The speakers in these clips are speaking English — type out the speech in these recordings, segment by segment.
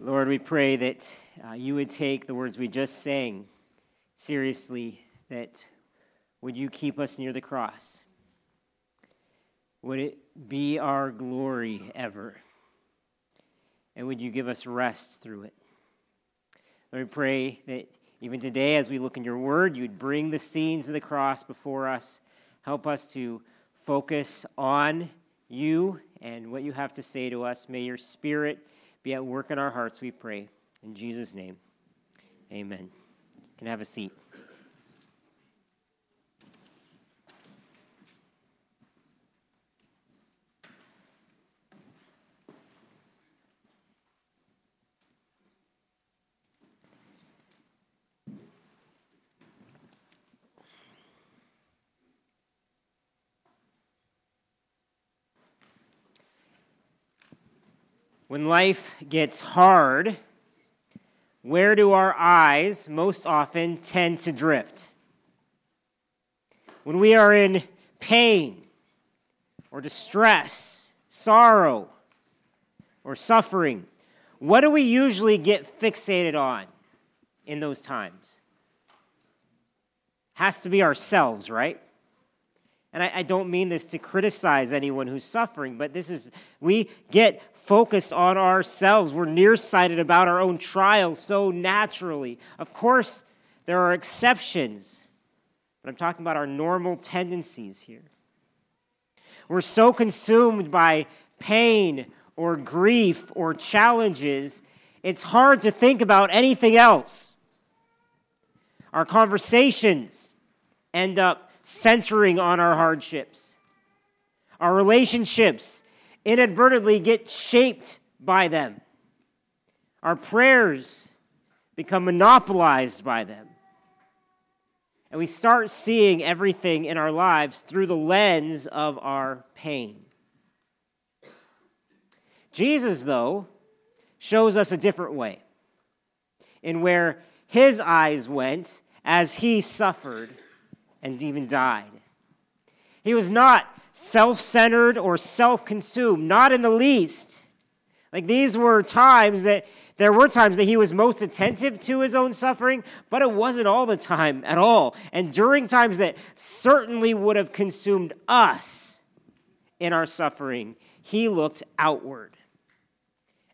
Lord, we pray that uh, you would take the words we just sang seriously, that would you keep us near the cross? Would it be our glory ever? And would you give us rest through it? Lord, we pray that even today, as we look in your word, you'd bring the scenes of the cross before us. Help us to focus on you and what you have to say to us. May your spirit be at work in our hearts, we pray. In Jesus' name, amen. You can have a seat. When life gets hard, where do our eyes most often tend to drift? When we are in pain or distress, sorrow, or suffering, what do we usually get fixated on in those times? Has to be ourselves, right? And I, I, don't mean this to criticize anyone who's suffering, but this is, we get focused on ourselves. We're nearsighted about our own trials so naturally. Of course, there are exceptions, but I'm talking about our normal tendencies here. We're so consumed by pain or grief or challenges, it's hard to think about anything else. Our conversations end up centering on our hardships. Our relationships inadvertently get shaped by them. Our prayers become monopolized by them. And we start seeing everything in our lives through the lens of our pain. Jesus, though, shows us a different way in where his eyes went as he suffered and even died. He was not self centered or self consumed, not in the least. Like these were times that there were times that he was most attentive to his own suffering, but it wasn't all the time at all. And during times that certainly would have consumed us in our suffering, he looked outward,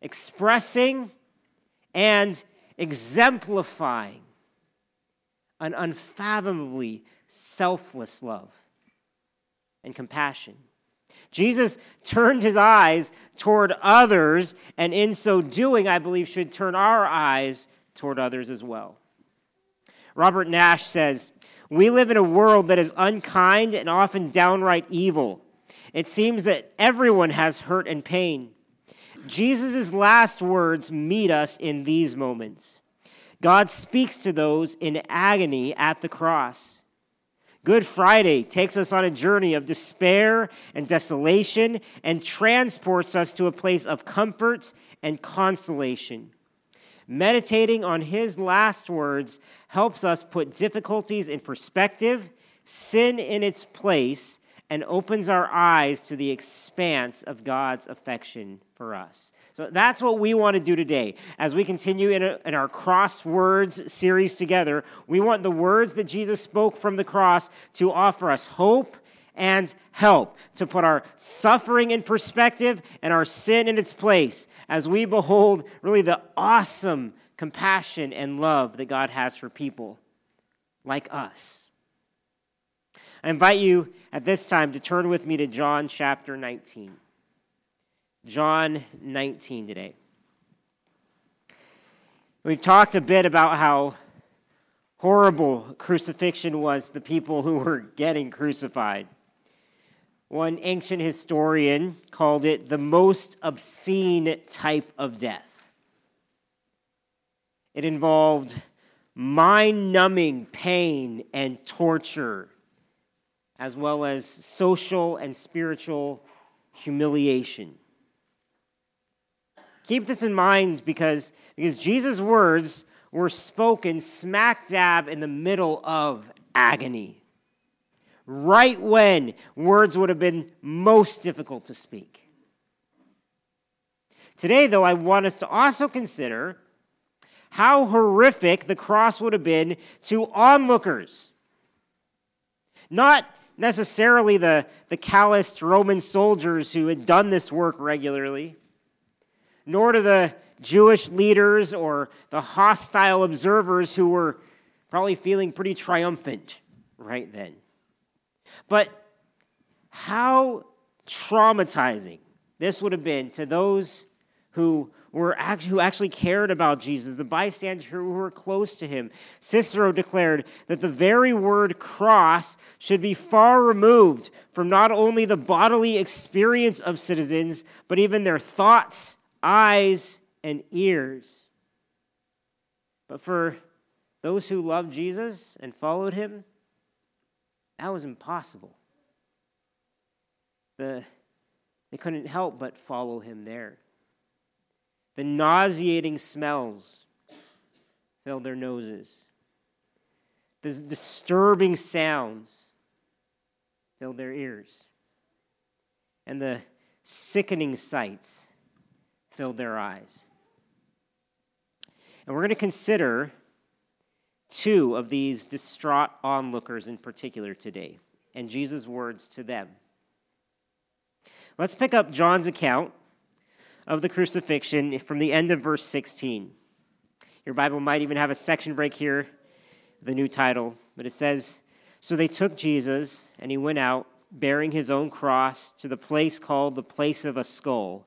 expressing and exemplifying an unfathomably selfless love and compassion. Jesus turned his eyes toward others, and in so doing, I believe, should turn our eyes toward others as well. Robert Nash says, We live in a world that is unkind and often downright evil. It seems that everyone has hurt and pain. Jesus' last words meet us in these moments. God speaks to those in agony at the cross. Good Friday takes us on a journey of despair and desolation and transports us to a place of comfort and consolation. Meditating on his last words helps us put difficulties in perspective, sin in its place, and opens our eyes to the expanse of God's affection for us. So that's what we want to do today. As we continue in, a, in, our crosswords series together, we want the words that Jesus spoke from the cross to offer us hope and help, to put our suffering in perspective and our sin in its place as we behold really the awesome compassion and love that God has for people like us. I invite you at this time to turn with me to John chapter 19. John 19 today. We've talked a bit about how horrible crucifixion was the people who were getting crucified. One ancient historian called it the most obscene type of death. It involved mind numbing pain and torture, as well as social and spiritual humiliation. Keep this in mind because, because Jesus' words were spoken smack dab in the middle of agony, right when words would have been most difficult to speak. Today, though, I want us to also consider how horrific the cross would have been to onlookers. Not necessarily the, the calloused Roman soldiers who had done this work regularly, nor to the Jewish leaders or the hostile observers who were probably feeling pretty triumphant right then. But how traumatizing this would have been to those who were actually, who actually cared about Jesus, the bystanders who were close to him. Cicero declared that the very word cross should be far removed from not only the bodily experience of citizens, but even their thoughts, eyes, and ears. But for those who loved Jesus and followed him, that was impossible. The, they couldn't help but follow him there. The nauseating smells filled their noses. The disturbing sounds filled their ears. And the sickening sights filled their eyes. And we're going to consider two of these distraught onlookers in particular today and Jesus' words to them. Let's pick up John's account of the crucifixion from the end of verse 16. Your Bible might even have a section break here, the new title, but it says So they took Jesus, and he went out, bearing his own cross, to the place called the place of a skull,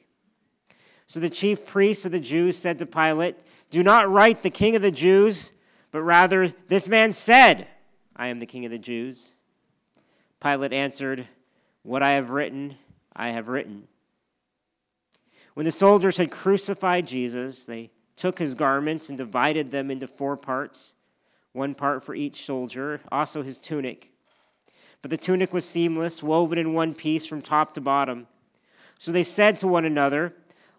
So the chief priests of the Jews said to Pilate, Do not write the King of the Jews, but rather, This man said, I am the King of the Jews. Pilate answered, What I have written, I have written. When the soldiers had crucified Jesus, they took his garments and divided them into four parts, one part for each soldier, also his tunic. But the tunic was seamless, woven in one piece from top to bottom. So they said to one another,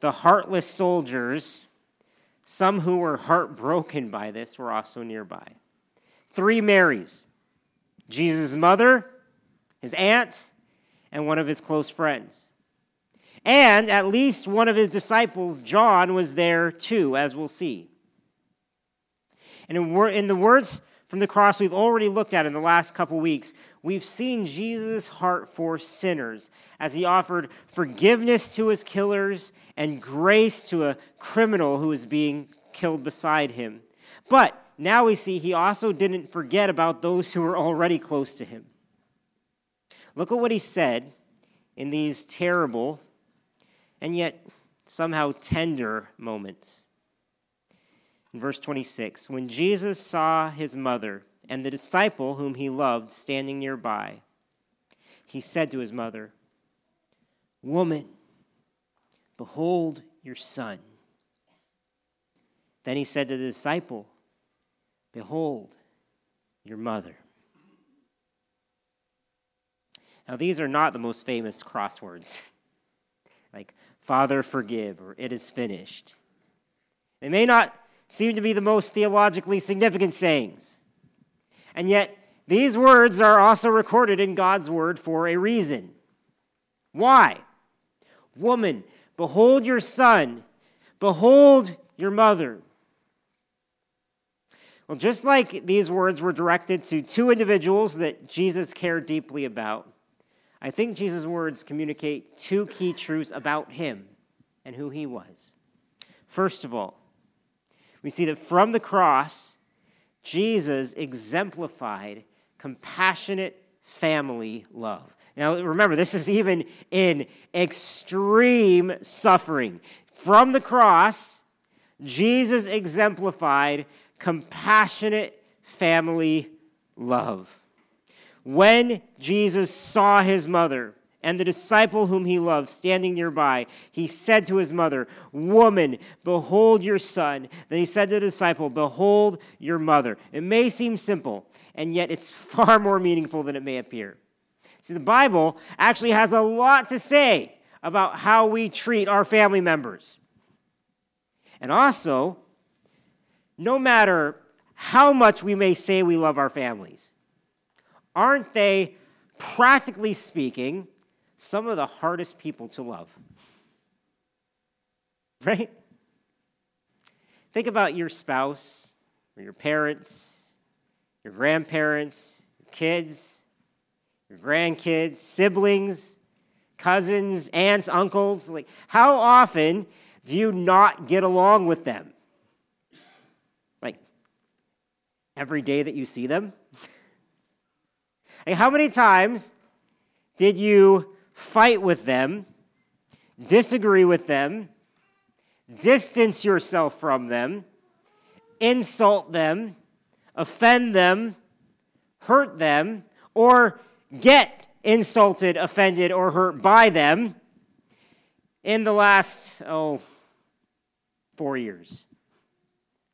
the heartless soldiers, some who were heartbroken by this were also nearby. Three Marys Jesus' mother, his aunt, and one of his close friends. And at least one of his disciples, John, was there too, as we'll see. And in the words from the cross we've already looked at in the last couple weeks, we've seen Jesus' heart for sinners as he offered forgiveness to his killers and grace to a criminal who was being killed beside him. But now we see he also didn't forget about those who were already close to him. Look at what he said in these terrible and yet somehow tender moments. In verse 26, when Jesus saw his mother and the disciple whom he loved standing nearby, he said to his mother, Woman, behold your son. Then he said to the disciple, Behold your mother. Now, these are not the most famous crosswords. like, Father, forgive, or it is finished. They may not seem to be the most theologically significant sayings. And yet, these words are also recorded in God's word for a reason. Why? Woman, behold your son, behold your mother. Well, just like these words were directed to two individuals that Jesus cared deeply about, I think Jesus' words communicate two key truths about him and who he was. First of all, we see that from the cross, Jesus exemplified compassionate family love. Now, remember, this is even in extreme suffering. From the cross, Jesus exemplified compassionate family love. When Jesus saw his mother and the disciple whom he loved standing nearby, he said to his mother, Woman, behold your son. Then he said to the disciple, Behold your mother. It may seem simple, and yet it's far more meaningful than it may appear. See, the Bible actually has a lot to say about how we treat our family members. And also, no matter how much we may say we love our families, aren't they, practically speaking, some of the hardest people to love? Right? Think about your spouse or your parents, your grandparents, your kids, your grandkids, siblings, cousins, aunts, uncles. Like, how often do you not get along with them? Like, every day that you see them? like, how many times did you fight with them, disagree with them, distance yourself from them, insult them, offend them, hurt them, or get insulted, offended, or hurt by them in the last, oh, four years.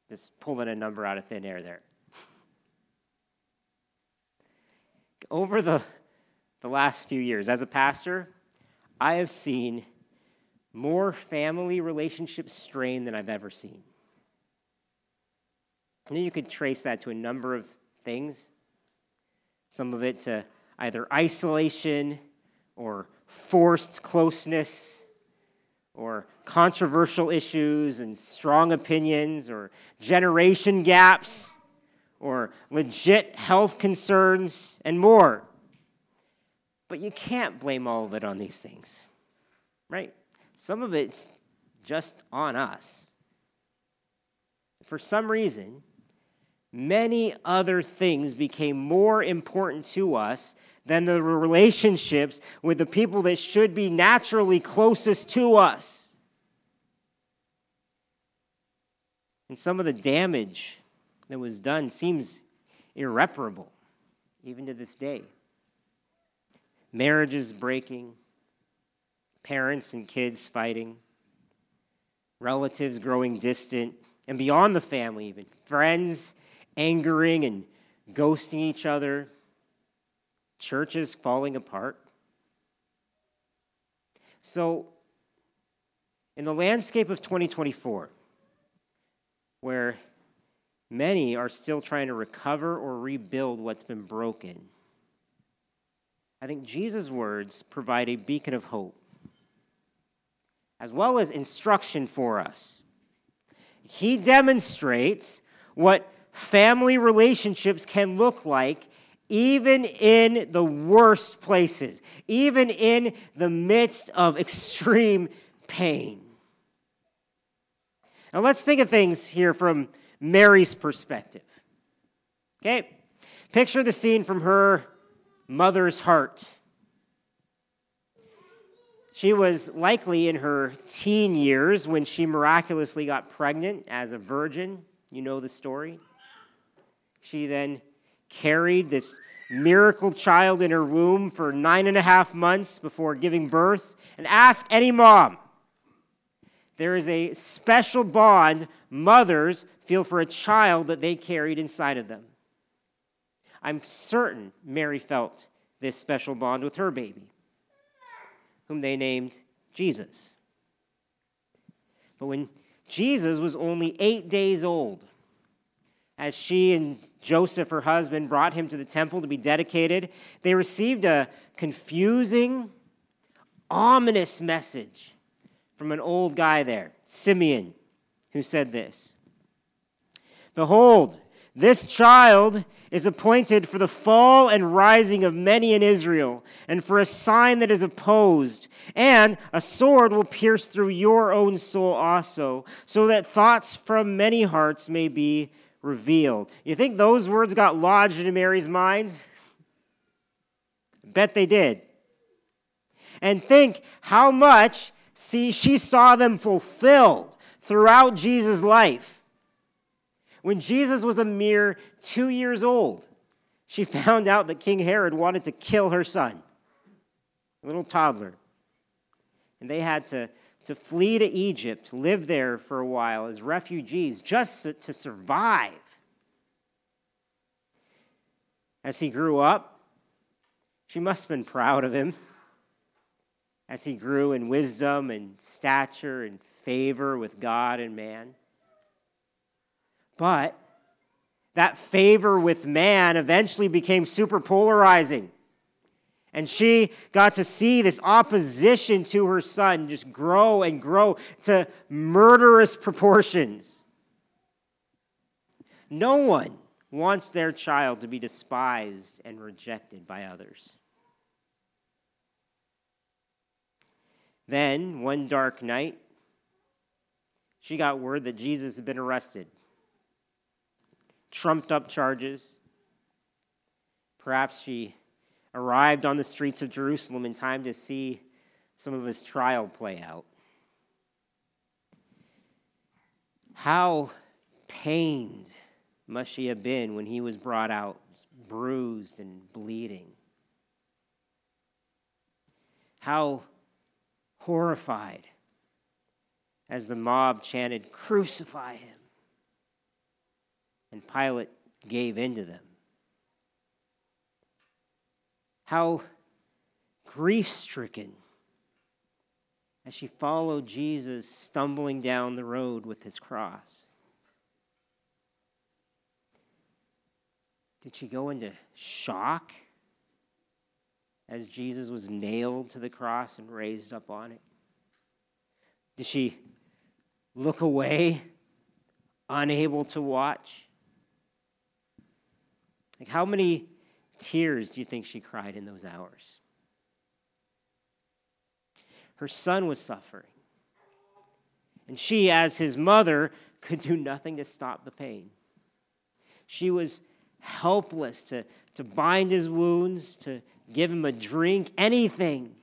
Just pulling a number out of thin air there. Over the, the last few years, as a pastor, I have seen more family relationship strain than I've ever seen. And then you could trace that to a number of things. Some of it to either isolation or forced closeness or controversial issues and strong opinions or generation gaps or legit health concerns and more. But you can't blame all of it on these things, right? Some of it's just on us. For some reason, many other things became more important to us than the relationships with the people that should be naturally closest to us. And some of the damage that was done seems irreparable, even to this day. Marriages breaking, parents and kids fighting, relatives growing distant, and beyond the family, even friends angering and ghosting each other churches falling apart. So, in the landscape of 2024, where many are still trying to recover or rebuild what's been broken, I think Jesus' words provide a beacon of hope, as well as instruction for us. He demonstrates what family relationships can look like even in the worst places, even in the midst of extreme pain. Now, let's think of things here from Mary's perspective. Okay? Picture the scene from her mother's heart. She was likely in her teen years when she miraculously got pregnant as a virgin. You know the story. She then carried this miracle child in her womb for nine and a half months before giving birth. And ask any mom. There is a special bond mothers feel for a child that they carried inside of them. I'm certain Mary felt this special bond with her baby, whom they named Jesus. But when Jesus was only eight days old, as she and Joseph, her husband, brought him to the temple to be dedicated, they received a confusing, ominous message from an old guy there, Simeon, who said this Behold, This child is appointed for the fall and rising of many in Israel, and for a sign that is opposed. And a sword will pierce through your own soul also, so that thoughts from many hearts may be revealed. You think those words got lodged into Mary's mind? Bet they did. And think how much see she saw them fulfilled throughout Jesus' life. When Jesus was a mere two years old, she found out that King Herod wanted to kill her son, a little toddler. And they had to, to flee to Egypt, live there for a while as refugees just to survive. As he grew up, she must have been proud of him. As he grew in wisdom and stature and favor with God and man. But that favor with man eventually became super polarizing. And she got to see this opposition to her son just grow and grow to murderous proportions. No one wants their child to be despised and rejected by others. Then, one dark night, she got word that Jesus had been arrested trumped up charges. Perhaps she arrived on the streets of Jerusalem in time to see some of his trial play out. How pained must she have been when he was brought out, bruised and bleeding? How horrified as the mob chanted, Crucify him and Pilate gave in to them. How grief stricken as she followed Jesus stumbling down the road with his cross. Did she go into shock as Jesus was nailed to the cross and raised up on it? Did she look away, unable to watch? Like, how many tears do you think she cried in those hours? Her son was suffering. And she, as his mother, could do nothing to stop the pain. She was helpless to, to bind his wounds, to give him a drink, anything.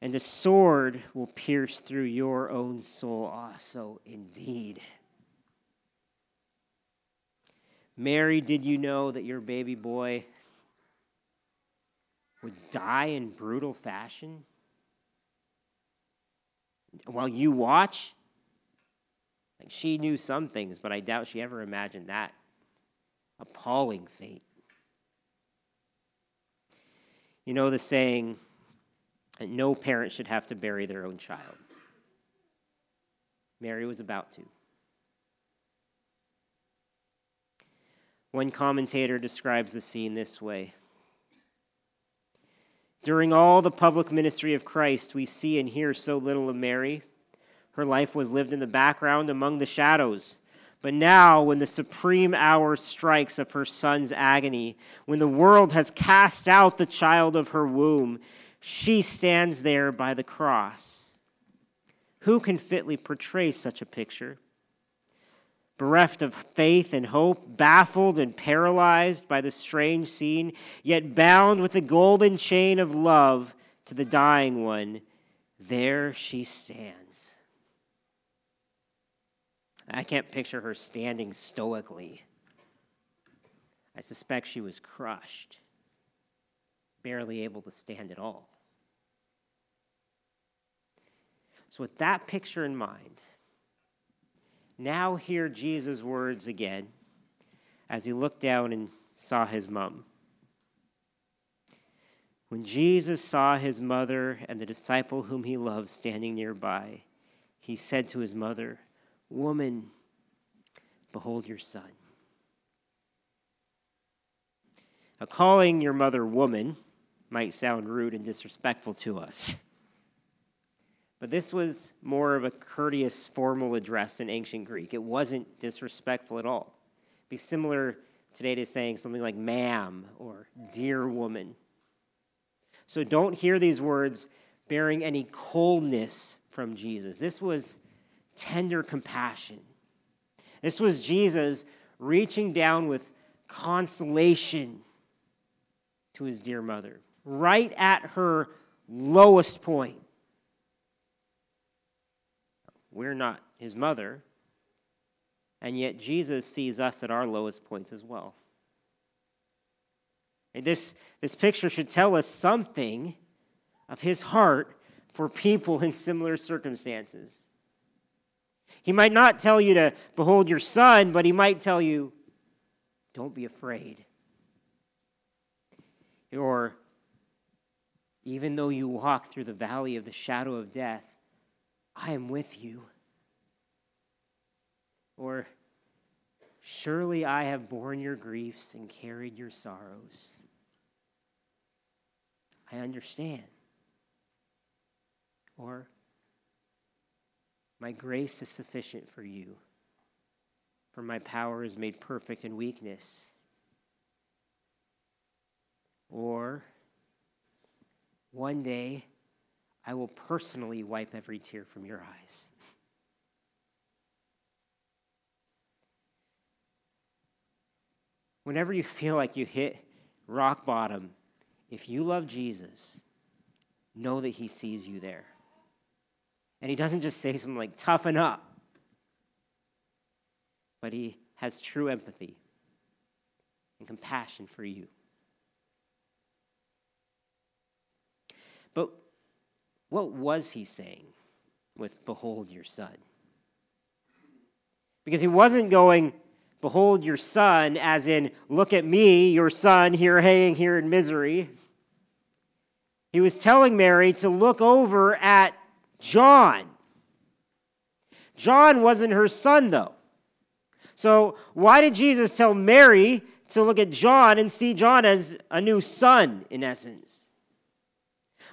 And the sword will pierce through your own soul ah, also, indeed. Mary, did you know that your baby boy would die in brutal fashion? While you watch, like she knew some things, but I doubt she ever imagined that appalling fate. You know the saying that no parent should have to bury their own child. Mary was about to. One commentator describes the scene this way During all the public ministry of Christ, we see and hear so little of Mary. Her life was lived in the background among the shadows. But now, when the supreme hour strikes of her son's agony, when the world has cast out the child of her womb, she stands there by the cross. Who can fitly portray such a picture? Bereft of faith and hope, baffled and paralyzed by the strange scene, yet bound with the golden chain of love to the dying one, there she stands. I can't picture her standing stoically. I suspect she was crushed, barely able to stand at all. So, with that picture in mind, now hear Jesus' words again as he looked down and saw his mom. When Jesus saw his mother and the disciple whom he loved standing nearby, he said to his mother, Woman, behold your son. Now, calling your mother woman might sound rude and disrespectful to us. But this was more of a courteous, formal address in ancient Greek. It wasn't disrespectful at all. It'd Be similar today to saying something like ma'am or dear woman. So don't hear these words bearing any coldness from Jesus. This was tender compassion. This was Jesus reaching down with consolation to his dear mother, right at her lowest point. We're not his mother, and yet Jesus sees us at our lowest points as well. And this, this picture should tell us something of his heart for people in similar circumstances. He might not tell you to behold your son, but he might tell you, don't be afraid. Or, even though you walk through the valley of the shadow of death, I am with you. Or, surely I have borne your griefs and carried your sorrows. I understand. Or, my grace is sufficient for you, for my power is made perfect in weakness. Or, one day I will personally wipe every tear from your eyes. Whenever you feel like you hit rock bottom, if you love Jesus, know that he sees you there. And he doesn't just say something like, toughen up, but he has true empathy and compassion for you. But what was he saying with behold your son? Because he wasn't going, behold your son, as in, look at me, your son, here hanging here in misery. He was telling Mary to look over at John. John wasn't her son, though. So, why did Jesus tell Mary to look at John and see John as a new son, in essence?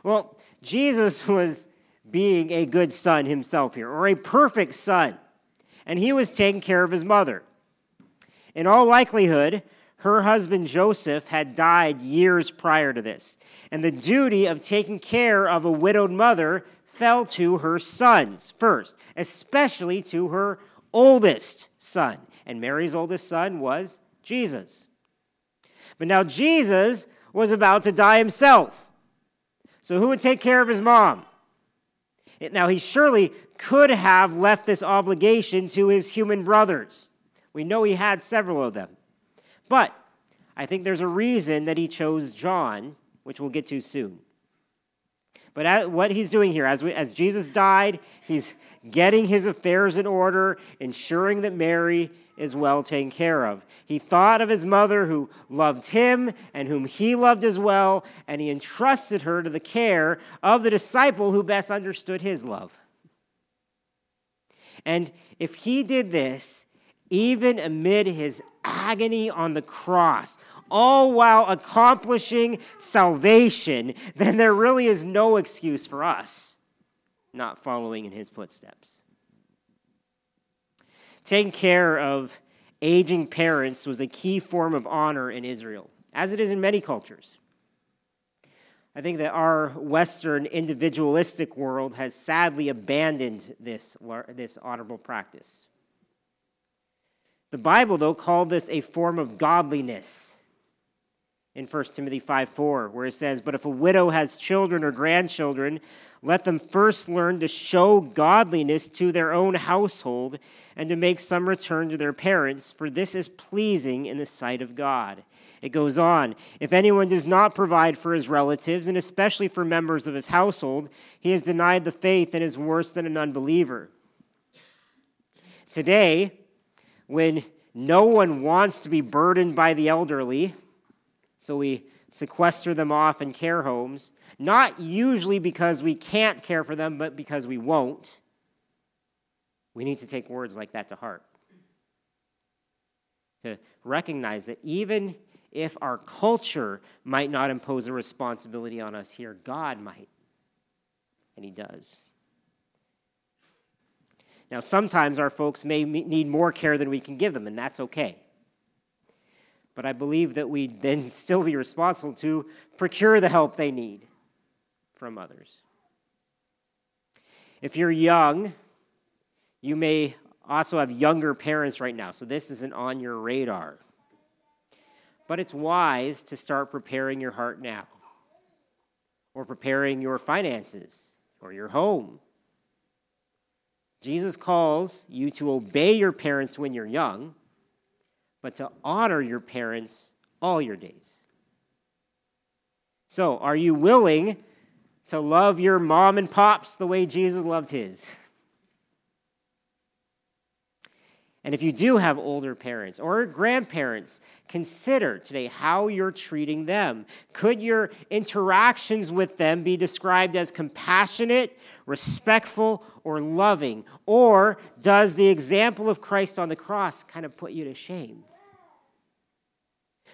Well, Jesus was being a good son himself here, or a perfect son, and he was taking care of his mother. In all likelihood, her husband Joseph had died years prior to this, and the duty of taking care of a widowed mother fell to her sons first, especially to her oldest son. And Mary's oldest son was Jesus. But now Jesus was about to die himself. So who would take care of his mom? Now, he surely could have left this obligation to his human brothers. We know he had several of them. But I think there's a reason that he chose John, which we'll get to soon. But what he's doing here, as, we, as Jesus died, he's getting his affairs in order, ensuring that Mary is well taken care of. He thought of his mother who loved him and whom he loved as well, and he entrusted her to the care of the disciple who best understood his love. And if he did this, even amid his agony on the cross, all while accomplishing salvation, then there really is no excuse for us not following in his footsteps. Taking care of aging parents was a key form of honor in Israel, as it is in many cultures. I think that our Western individualistic world has sadly abandoned this, this honorable practice. The Bible, though, called this a form of godliness in 1 Timothy 5 4, where it says, But if a widow has children or grandchildren, let them first learn to show godliness to their own household and to make some return to their parents, for this is pleasing in the sight of God. It goes on If anyone does not provide for his relatives, and especially for members of his household, he has denied the faith and is worse than an unbeliever. Today, when no one wants to be burdened by the elderly, so we sequester them off in care homes, not usually because we can't care for them, but because we won't. We need to take words like that to heart. To recognize that even if our culture might not impose a responsibility on us here, God might. And He does. Now, sometimes our folks may need more care than we can give them, and that's okay. But I believe that we then still be responsible to procure the help they need from others. If you're young, you may also have younger parents right now, so this isn't on your radar. But it's wise to start preparing your heart now, or preparing your finances, or your home. Jesus calls you to obey your parents when you're young, but to honor your parents all your days. So, are you willing to love your mom and pops the way Jesus loved his? And if you do have older parents or grandparents, consider today how you're treating them. Could your interactions with them be described as compassionate, respectful, or loving? Or does the example of Christ on the cross kind of put you to shame?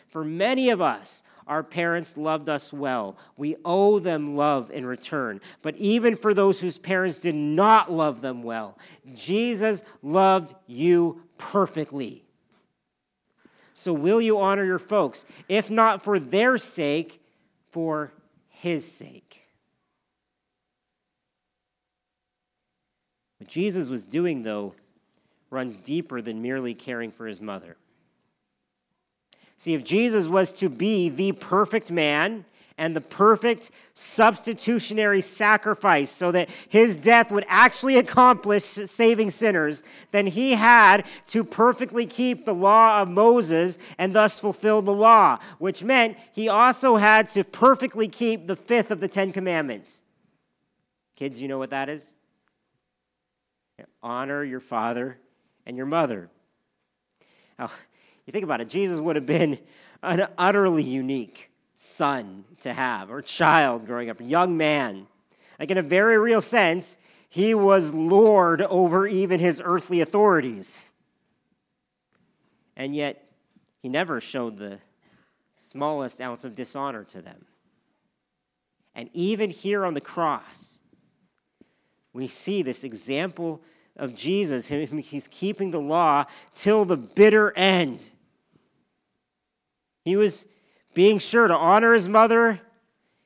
For many of us, our parents loved us well. We owe them love in return. But even for those whose parents did not love them well, Jesus loved you perfectly. So, will you honor your folks? If not for their sake, for his sake. What Jesus was doing, though, runs deeper than merely caring for his mother. See, if Jesus was to be the perfect man and the perfect substitutionary sacrifice so that his death would actually accomplish saving sinners, then he had to perfectly keep the law of Moses and thus fulfill the law, which meant he also had to perfectly keep the fifth of the Ten Commandments. Kids, you know what that is? Honor your father and your mother. Now, you think about it, Jesus would have been an utterly unique son to have, or child growing up, young man. Like, in a very real sense, he was Lord over even his earthly authorities. And yet, he never showed the smallest ounce of dishonor to them. And even here on the cross, we see this example of Jesus. He's keeping the law till the bitter end. He was being sure to honor his mother,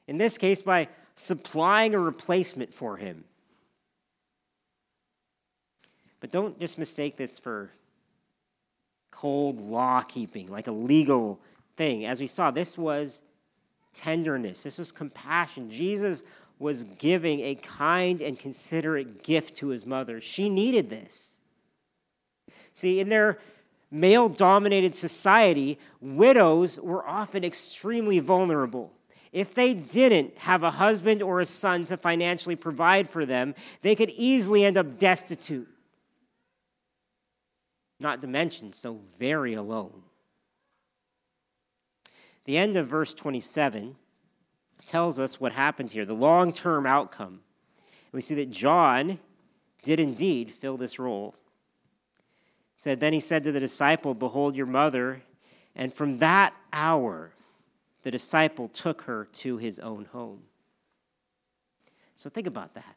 in this case, by supplying a replacement for him. But don't just mistake this for cold law keeping, like a legal thing. As we saw, this was tenderness, this was compassion. Jesus was giving a kind and considerate gift to his mother. She needed this. See, in their male dominated society, widows were often extremely vulnerable. If they didn't have a husband or a son to financially provide for them, they could easily end up destitute. Not to mention, so very alone. The end of verse 27 tells us what happened here, the long term outcome. We see that John did indeed fill this role said, Then he said to the disciple, Behold your mother. And from that hour, the disciple took her to his own home. So think about that.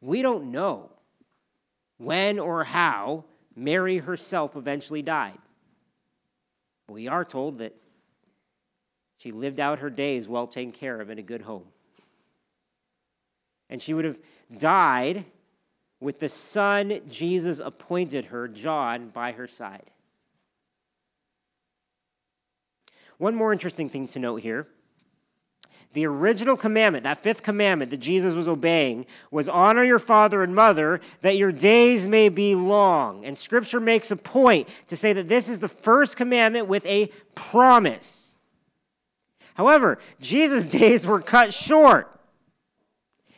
We don't know when or how Mary herself eventually died. We are told that she lived out her days well taken care of in a good home. And she would have died with the son Jesus appointed her, John, by her side. One more interesting thing to note here. The original commandment, that fifth commandment that Jesus was obeying, was honor your father and mother that your days may be long. And scripture makes a point to say that this is the first commandment with a promise. However, Jesus' days were cut short.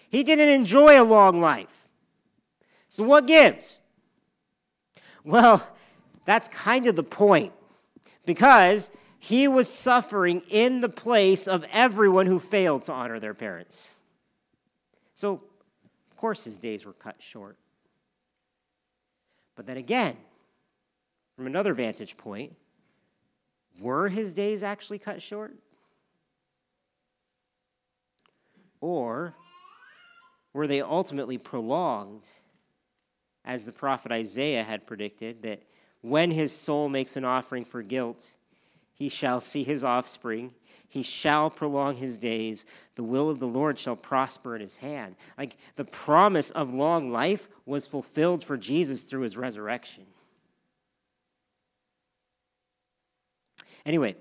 He didn't enjoy a long life. So, what gives? Well, that's kind of the point because he was suffering in the place of everyone who failed to honor their parents. So, of course, his days were cut short. But then again, from another vantage point, were his days actually cut short? Or were they ultimately prolonged as the prophet Isaiah had predicted, that when his soul makes an offering for guilt, he shall see his offspring. He shall prolong his days. The will of the Lord shall prosper in his hand. Like the promise of long life was fulfilled for Jesus through his resurrection. Anyway,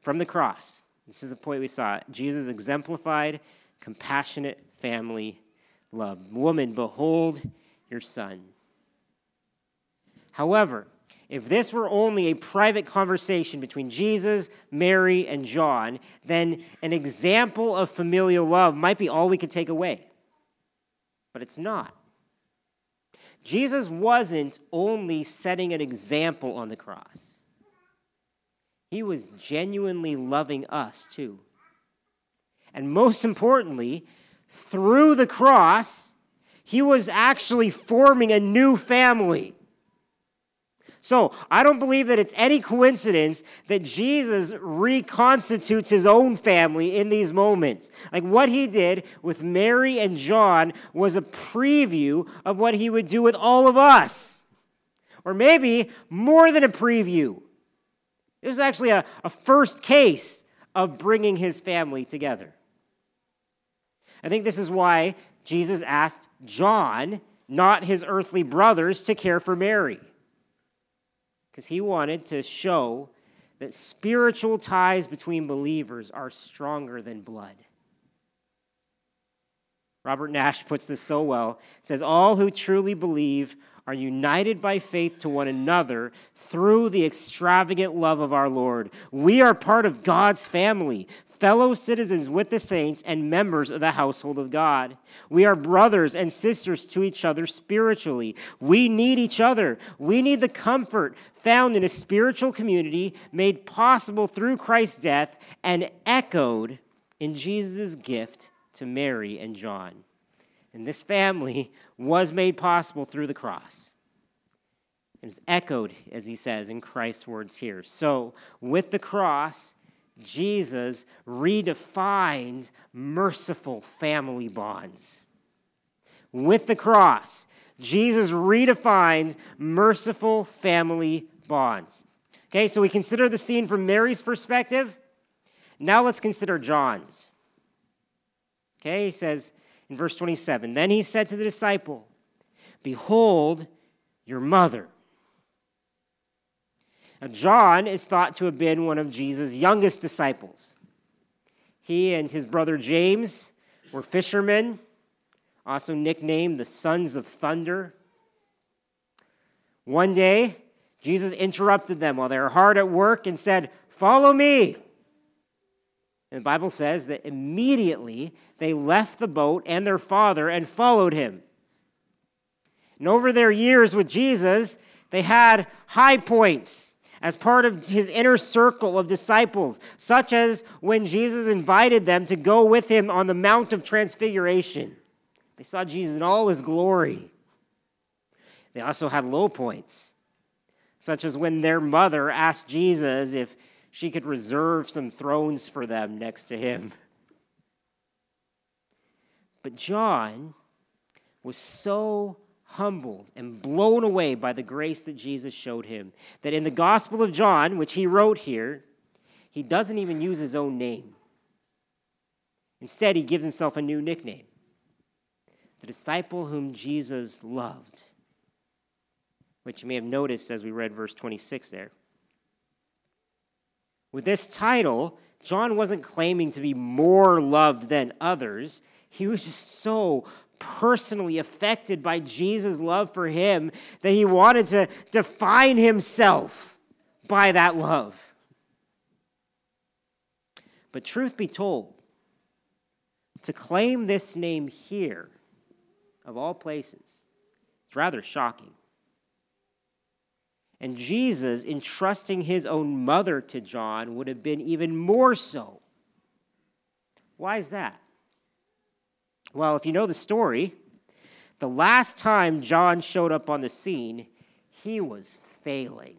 from the cross, this is the point we saw. Jesus exemplified compassionate family love. Woman, behold your son. However, if this were only a private conversation between Jesus, Mary, and John, then an example of familial love might be all we could take away. But it's not. Jesus wasn't only setting an example on the cross, he was genuinely loving us too. And most importantly, through the cross, he was actually forming a new family. So I don't believe that it's any coincidence that Jesus reconstitutes his own family in these moments. Like what he did with Mary and John was a preview of what he would do with all of us. Or maybe more than a preview. It was actually a, a first case of bringing his family together. I think this is why Jesus asked John, not his earthly brothers, to care for Mary because he wanted to show that spiritual ties between believers are stronger than blood. Robert Nash puts this so well. says, All who truly believe are united by faith to one another through the extravagant love of our Lord. We are part of God's family, fellow citizens with the saints, and members of the household of God. We are brothers and sisters to each other spiritually. We need each other. We need the comfort found in a spiritual community made possible through Christ's death and echoed in Jesus' gift to Mary and John. And this family was made possible through the cross. It is echoed, as he says in Christ's words here. So, with the cross, Jesus redefined merciful family bonds. With the cross, Jesus redefined merciful family bonds. Okay, so we consider the scene from Mary's perspective. Now let's consider John's. Okay, he says in verse 27 Then he said to the disciple, Behold your mother. Now, John is thought to have been one of Jesus' youngest disciples. He and his brother James were fishermen, also nicknamed the sons of thunder. One day, Jesus interrupted them while they were hard at work and said, Follow me. And the Bible says that immediately they left the boat and their father and followed him. And over their years with Jesus, they had high points as part of his inner circle of disciples, such as when Jesus invited them to go with him on the Mount of Transfiguration. They saw Jesus in all his glory. They also had low points, such as when their mother asked Jesus if she could reserve some thrones for them next to him. But John was so humbled and blown away by the grace that Jesus showed him. That in the Gospel of John, which he wrote here, he doesn't even use his own name. Instead, he gives himself a new nickname the disciple whom Jesus loved, which you may have noticed as we read verse 26 there. With this title, John wasn't claiming to be more loved than others. He was just so personally affected by Jesus' love for him that he wanted to define himself by that love. But truth be told, to claim this name here, of all places, is rather shocking. And Jesus entrusting his own mother to John would have been even more so. Why is that? Well, if you know the story, the last time John showed up on the scene, he was failing.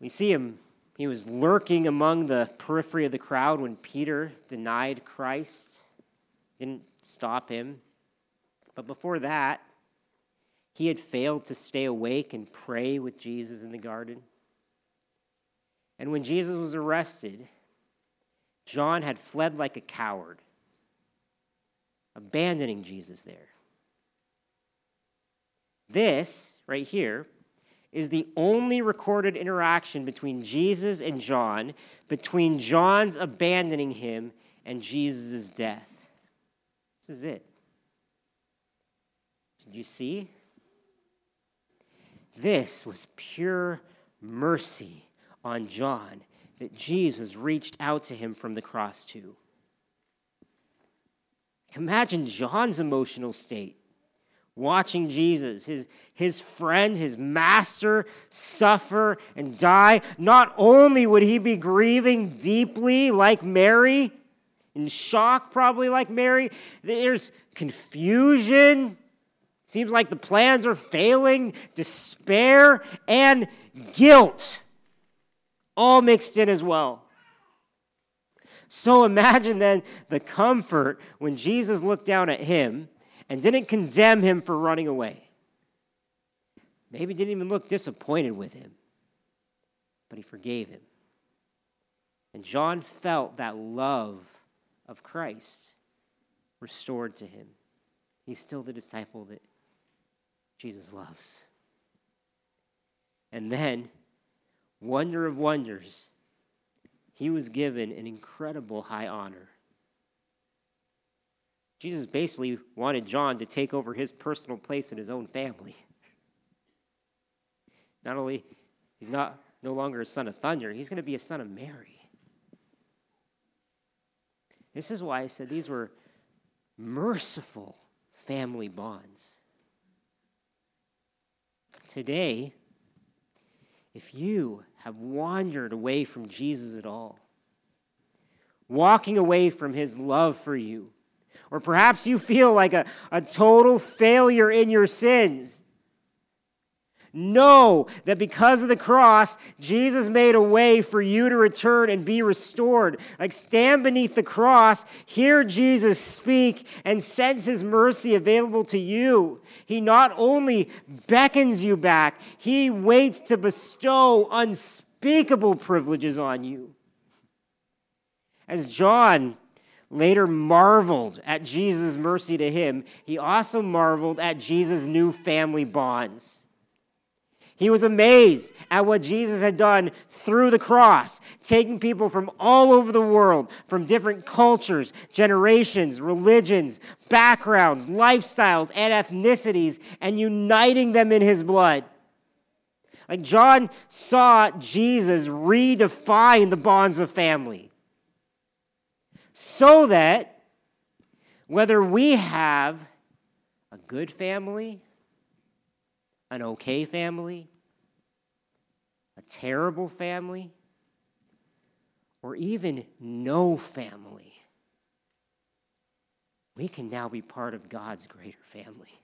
We see him, he was lurking among the periphery of the crowd when Peter denied Christ, didn't stop him. But before that, he had failed to stay awake and pray with Jesus in the garden. And when Jesus was arrested, John had fled like a coward, abandoning Jesus there. This, right here, is the only recorded interaction between Jesus and John, between John's abandoning him and Jesus' death. This is it. Did you see? This was pure mercy on John that Jesus reached out to him from the cross to. Imagine John's emotional state watching Jesus, his, his friend, his master, suffer and die. Not only would he be grieving deeply like Mary, in shock probably like Mary, there's confusion. Seems like the plans are failing, despair, and guilt all mixed in as well. So imagine then the comfort when Jesus looked down at him and didn't condemn him for running away. Maybe didn't even look disappointed with him, but he forgave him. And John felt that love of Christ restored to him. He's still the disciple that Jesus loves. And then wonder of wonders, he was given an incredible high honor. Jesus basically wanted John to take over his personal place in his own family. Not only he's not no longer a son of thunder, he's going to be a son of Mary. This is why I said these were merciful family bonds. Today, if you have wandered away from Jesus at all, walking away from his love for you, or perhaps you feel like a, a total failure in your sins, Know that because of the cross, Jesus made a way for you to return and be restored. Like stand beneath the cross, hear Jesus speak, and sense his mercy available to you. He not only beckons you back, he waits to bestow unspeakable privileges on you. As John later marveled at Jesus' mercy to him, he also marveled at Jesus' new family bonds. He was amazed at what Jesus had done through the cross, taking people from all over the world, from different cultures, generations, religions, backgrounds, lifestyles, and ethnicities, and uniting them in his blood. Like John saw Jesus redefine the bonds of family so that whether we have a good family, an okay family, a terrible family, or even no family, we can now be part of God's greater family.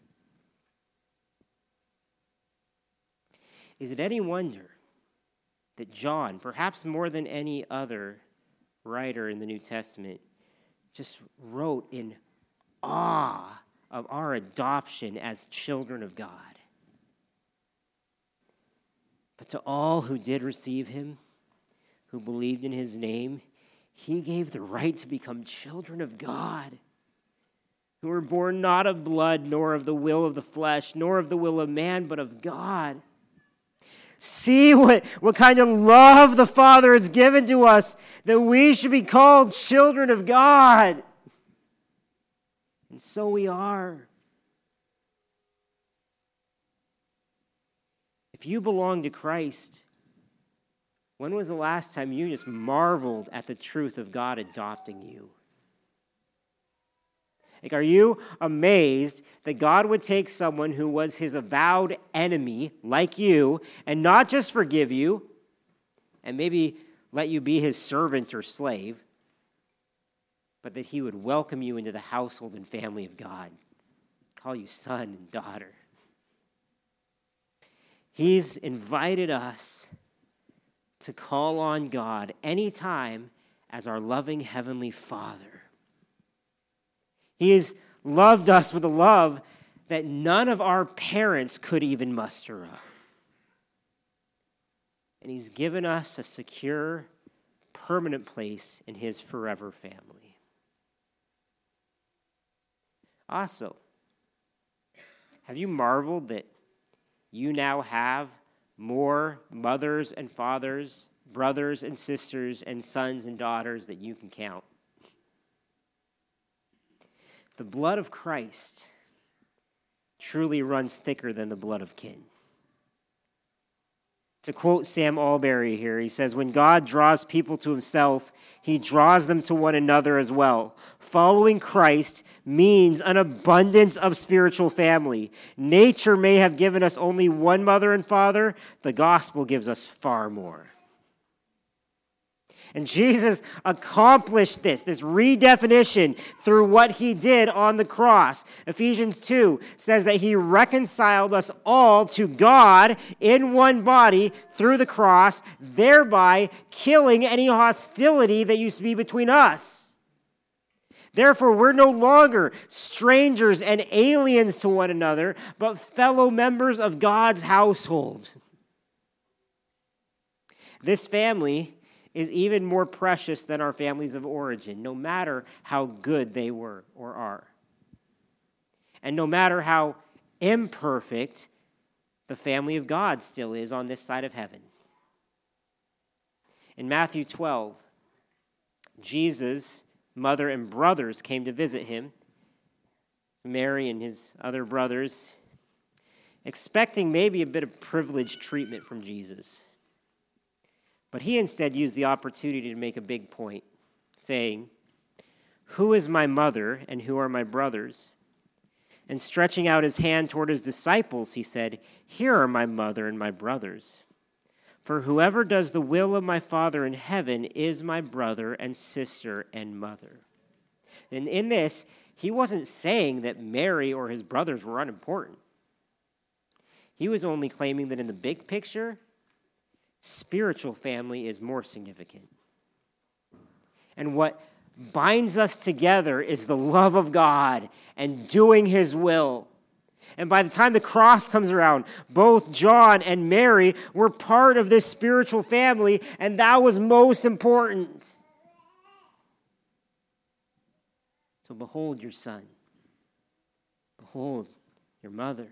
Is it any wonder that John, perhaps more than any other writer in the New Testament, just wrote in awe of our adoption as children of God? But to all who did receive him, who believed in his name, he gave the right to become children of God, who were born not of blood, nor of the will of the flesh, nor of the will of man, but of God. See what, what kind of love the Father has given to us that we should be called children of God. And so we are. If you belong to Christ, when was the last time you just marveled at the truth of God adopting you? Like, are you amazed that God would take someone who was his avowed enemy, like you, and not just forgive you and maybe let you be his servant or slave, but that he would welcome you into the household and family of God, call you son and daughter? He's invited us to call on God anytime as our loving Heavenly Father. He has loved us with a love that none of our parents could even muster up. And He's given us a secure, permanent place in His forever family. Also, have you marveled that you now have more mothers and fathers, brothers and sisters, and sons and daughters that you can count? The blood of Christ truly runs thicker than the blood of kin. To quote Sam Allberry here, he says, When God draws people to himself, he draws them to one another as well. Following Christ means an abundance of spiritual family. Nature may have given us only one mother and father, the gospel gives us far more. And Jesus accomplished this, this redefinition through what he did on the cross. Ephesians 2 says that he reconciled us all to God in one body through the cross, thereby killing any hostility that used to be between us. Therefore, we're no longer strangers and aliens to one another, but fellow members of God's household. This family is even more precious than our families of origin, no matter how good they were or are. And no matter how imperfect the family of God still is on this side of heaven. In Matthew 12, Jesus' mother and brothers came to visit him, Mary and his other brothers, expecting maybe a bit of privileged treatment from Jesus. But he instead used the opportunity to make a big point, saying, Who is my mother and who are my brothers? And stretching out his hand toward his disciples, he said, Here are my mother and my brothers. For whoever does the will of my Father in heaven is my brother and sister and mother. And in this, he wasn't saying that Mary or his brothers were unimportant. He was only claiming that in the big picture, spiritual family is more significant. And what binds us together is the love of God and doing His will. And by the time the cross comes around, both John and Mary were part of this spiritual family, and that was most important. So behold your son, behold your mother.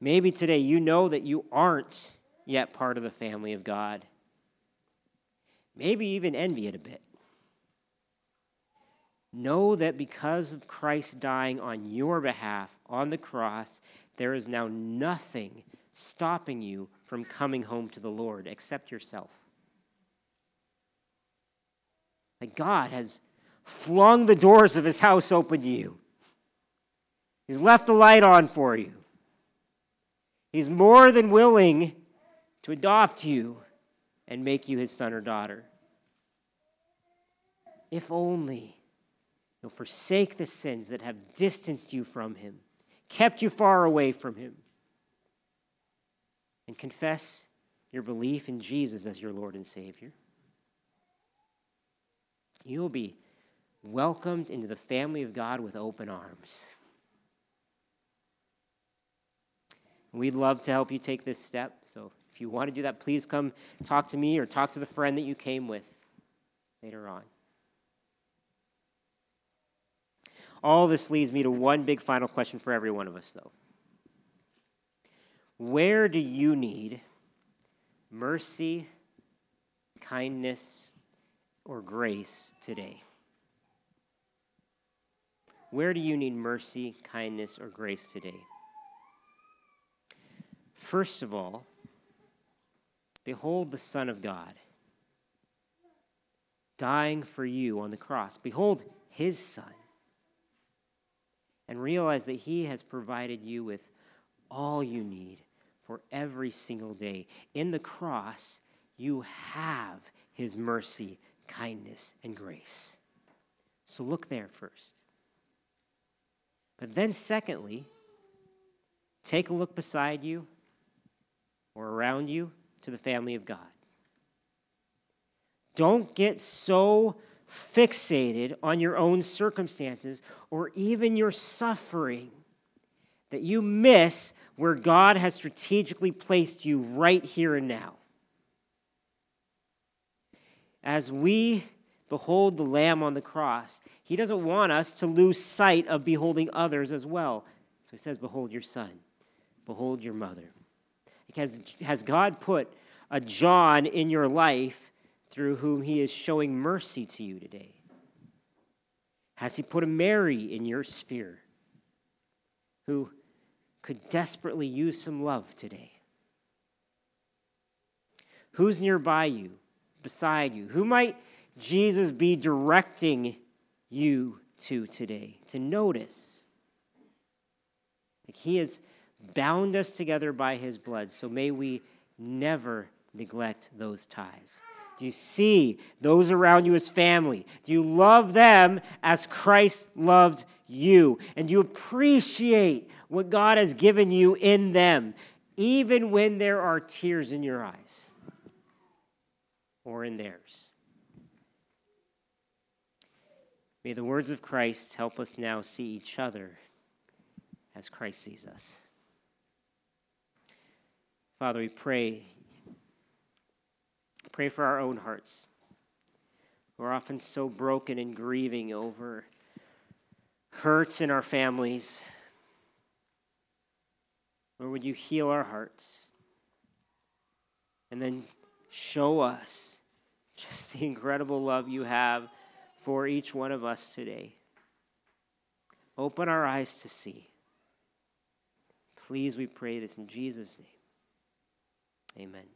Maybe today you know that you aren't yet part of the family of God. Maybe even envy it a bit. Know that because of Christ dying on your behalf on the cross, there is now nothing stopping you from coming home to the Lord except yourself. Like God has flung the doors of his house open to you. He's left the light on for you. He's more than willing to adopt you and make you his son or daughter. If only you'll forsake the sins that have distanced you from him, kept you far away from him, and confess your belief in Jesus as your Lord and Savior. You'll be welcomed into the family of God with open arms. We'd love to help you take this step. So if you want to do that, please come talk to me or talk to the friend that you came with later on. All this leads me to one big final question for every one of us, though. Where do you need mercy, kindness, or grace today? Where do you need mercy, kindness, or grace today? First of all, Behold the Son of God dying for you on the cross. Behold his Son. And realize that he has provided you with all you need for every single day. In the cross, you have his mercy, kindness, and grace. So look there first. But then, secondly, take a look beside you or around you to the family of God. Don't get so fixated on your own circumstances or even your suffering that you miss where God has strategically placed you right here and now. As we behold the Lamb on the cross, He doesn't want us to lose sight of beholding others as well. So He says, Behold your son, behold your mother. Because has God put a John in your life through whom He is showing mercy to you today? Has He put a Mary in your sphere who could desperately use some love today? Who's nearby you, beside you? Who might Jesus be directing you to today to notice? Like he has bound us together by his blood, so may we never neglect those ties. Do you see those around you as family? Do you love them as Christ loved you? And do you appreciate what God has given you in them, even when there are tears in your eyes or in theirs? May the words of Christ help us now see each other as Christ sees us. Father, we pray. Pray for our own hearts. We're often so broken and grieving over hurts in our families. Or would you heal our hearts? And then show us just the incredible love you have for each one of us today. Open our eyes to see. Please, we pray this in Jesus' name. Amen.